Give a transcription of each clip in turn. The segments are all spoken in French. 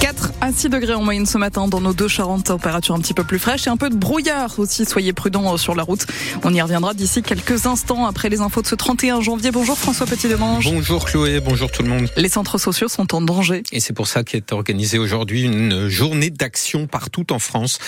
4 à 6 degrés en moyenne ce matin dans nos deux Charentes, température un petit peu plus fraîche et un peu de brouillard aussi. Soyez prudents sur la route. On y reviendra d'ici quelques instants après les infos de ce 31 janvier. Bonjour François Petit-Demange. Bonjour Chloé, bonjour tout le monde. Les centres sociaux sont en danger. Et c'est pour ça qu'est organisée aujourd'hui une journée d'action partout en France.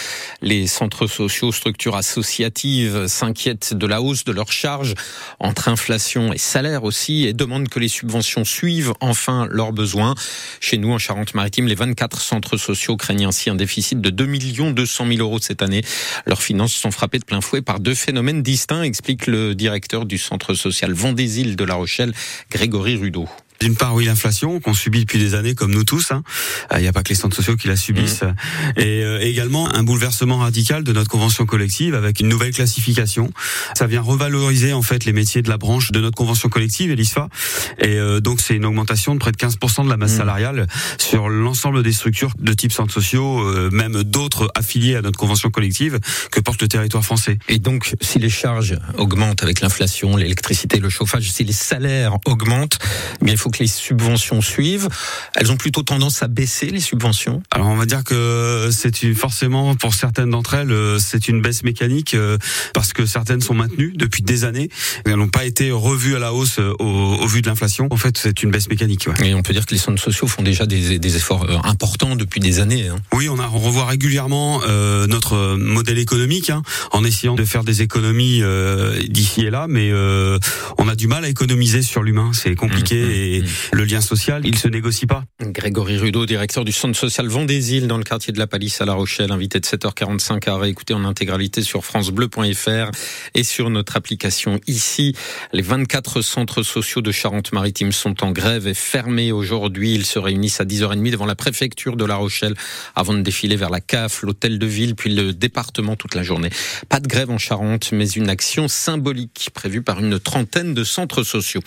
Les centres sociaux, structures associatives s'inquiètent de la hausse de leurs charges entre inflation et salaire aussi et demandent que les subventions suivent enfin leurs besoins. Chez nous en Charente-Maritime, les 24 Quatre centres sociaux craignent ainsi un déficit de 2 200 000 euros cette année. Leurs finances sont frappées de plein fouet par deux phénomènes distincts, explique le directeur du centre social Vendésil de La Rochelle, Grégory Rudeau. D'une part, oui, l'inflation qu'on subit depuis des années, comme nous tous. Hein. Il n'y a pas que les centres sociaux qui la subissent. Mmh. Et euh, également un bouleversement radical de notre convention collective avec une nouvelle classification. Ça vient revaloriser en fait les métiers de la branche de notre convention collective, Elisfa. Et euh, donc c'est une augmentation de près de 15% de la masse mmh. salariale sur l'ensemble des structures de type centres sociaux, euh, même d'autres affiliés à notre convention collective que porte le territoire français. Et donc, si les charges augmentent avec l'inflation, l'électricité, le chauffage, si les salaires augmentent, eh bien il faut que les subventions suivent. Elles ont plutôt tendance à baisser les subventions. Alors on va dire que c'est forcément pour certaines d'entre elles euh, c'est une baisse mécanique euh, parce que certaines sont maintenues depuis des années. Elles n'ont pas été revues à la hausse euh, au, vu de l'inflation. En fait c'est une baisse mécanique. Ouais. Et on peut dire que les centres sociaux font déjà des, des efforts importants depuis des années. Hein. Oui, on, a, on revoit régulièrement euh, notre modèle économique hein, en essayant de faire des économies euh, d'ici et là, mais euh, on a du mal à économiser sur l'humain. C'est compliqué mmh, mmh, et le lien social, il se négocie pas. Grégory Rudeau, directeur du centre social Vendésil dans le quartier de la Palisse à La Rochelle, invité de 7h45 à réécouter en intégralité sur francebleu.fr et sur notre application ici. Les 24 centres sociaux de Charente-Maritime sont en grève et fermés aujourd'hui. Ils se réunissent à 10h30 devant la préfecture de La Rochelle avant de défiler vers la CAF, l'hôtel de ville, puis le département toute la journée. Pas de grève en Charente, mais une action symbolique prévue par une trentaine de centres sociaux.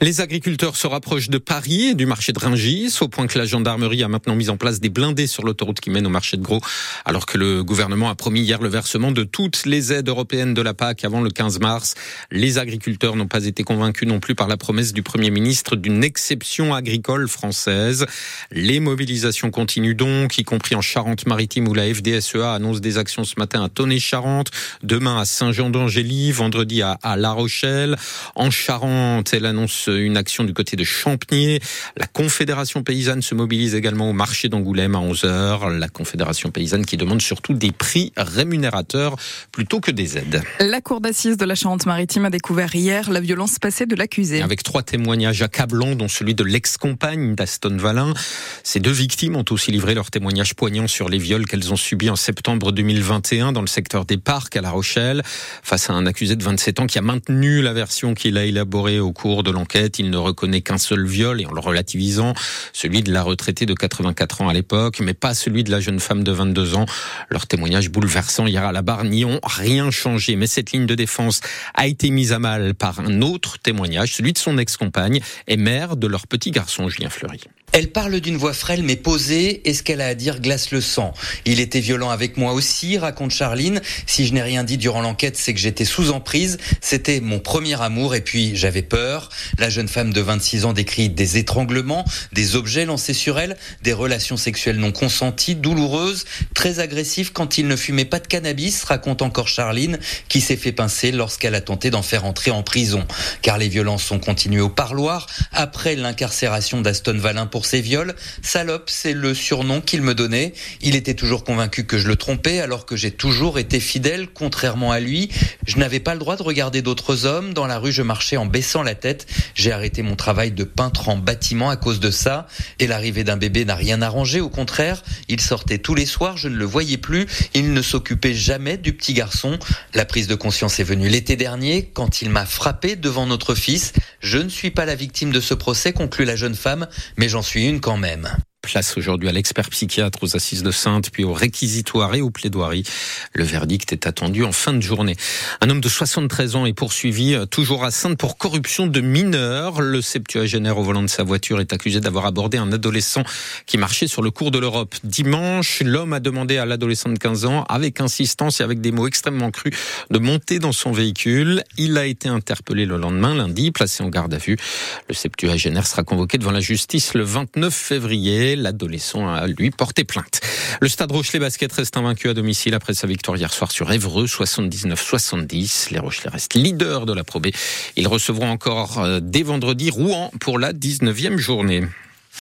Les agriculteurs se rapprochent de Paris et du marché de Ringis, au point que la gendarmerie a maintenant mis en place des blindés sur l'autoroute qui mène au marché de Gros, alors que le gouvernement a promis hier le versement de toutes les aides européennes de la PAC avant le 15 mars. Les agriculteurs n'ont pas été convaincus non plus par la promesse du Premier ministre d'une exception agricole française. Les mobilisations continuent donc, y compris en Charente-Maritime où la FDSEA annonce des actions ce matin à Tonnet-Charente, demain à Saint-Jean-d'Angély, vendredi à, à La Rochelle. En Charente, elle annonce une action du côté de Champnier. La Confédération paysanne se mobilise également au marché d'Angoulême à 11h. La Confédération paysanne qui demande surtout des prix rémunérateurs plutôt que des aides. La cour d'assises de la Charente-Maritime a découvert hier la violence passée de l'accusé. Avec trois témoignages accablants, dont celui de l'ex-compagne d'Aston Valin. Ces deux victimes ont aussi livré leurs témoignages poignants sur les viols qu'elles ont subis en septembre 2021 dans le secteur des parcs à La Rochelle. Face à un accusé de 27 ans qui a maintenu la version qu'il a élaborée au cours de l'enquête, il ne reconnaît qu'un seul viol et en le relativisant, celui de la retraitée de 84 ans à l'époque, mais pas celui de la jeune femme de 22 ans. Leurs témoignages bouleversants hier à la barre n'y ont rien changé, mais cette ligne de défense a été mise à mal par un autre témoignage, celui de son ex-compagne et mère de leur petit garçon Julien Fleury. Elle parle d'une voix frêle mais posée et ce qu'elle a à dire glace le sang? Il était violent avec moi aussi, raconte Charline. Si je n'ai rien dit durant l'enquête, c'est que j'étais sous emprise. C'était mon premier amour et puis j'avais peur. La jeune femme de 26 ans décrit des étranglements, des objets lancés sur elle, des relations sexuelles non consenties, douloureuses, très agressives quand il ne fumait pas de cannabis, raconte encore Charline, qui s'est fait pincer lorsqu'elle a tenté d'en faire entrer en prison. Car les violences sont continuées au parloir après l'incarcération d'Aston Valin pour ses viols. Salope, c'est le surnom qu'il me donnait. Il était toujours convaincu que je le trompais alors que j'ai toujours été fidèle, contrairement à lui. Je n'avais pas le droit de regarder d'autres hommes. Dans la rue, je marchais en baissant la tête. J'ai arrêté mon travail de peintre en bâtiment à cause de ça. Et l'arrivée d'un bébé n'a rien arrangé. Au contraire, il sortait tous les soirs, je ne le voyais plus. Il ne s'occupait jamais du petit garçon. La prise de conscience est venue l'été dernier quand il m'a frappé devant notre fils. Je ne suis pas la victime de ce procès, conclut la jeune femme, mais j'en suis une quand même. Place aujourd'hui à l'expert psychiatre aux assises de Sainte, puis au réquisitoire et aux plaidoiries. Le verdict est attendu en fin de journée. Un homme de 73 ans est poursuivi euh, toujours à Sainte pour corruption de mineurs. Le septuagénaire au volant de sa voiture est accusé d'avoir abordé un adolescent qui marchait sur le cours de l'Europe. Dimanche, l'homme a demandé à l'adolescent de 15 ans, avec insistance et avec des mots extrêmement crus, de monter dans son véhicule. Il a été interpellé le lendemain, lundi, placé en garde à vue. Le septuagénaire sera convoqué devant la justice le 29 février. L'adolescent a lui porté plainte. Le Stade Rochelet Basket reste invaincu à domicile après sa victoire hier soir sur Évreux, 79-70. Les Rochelais restent leaders de la Pro B. Ils recevront encore euh, dès vendredi Rouen pour la 19e journée.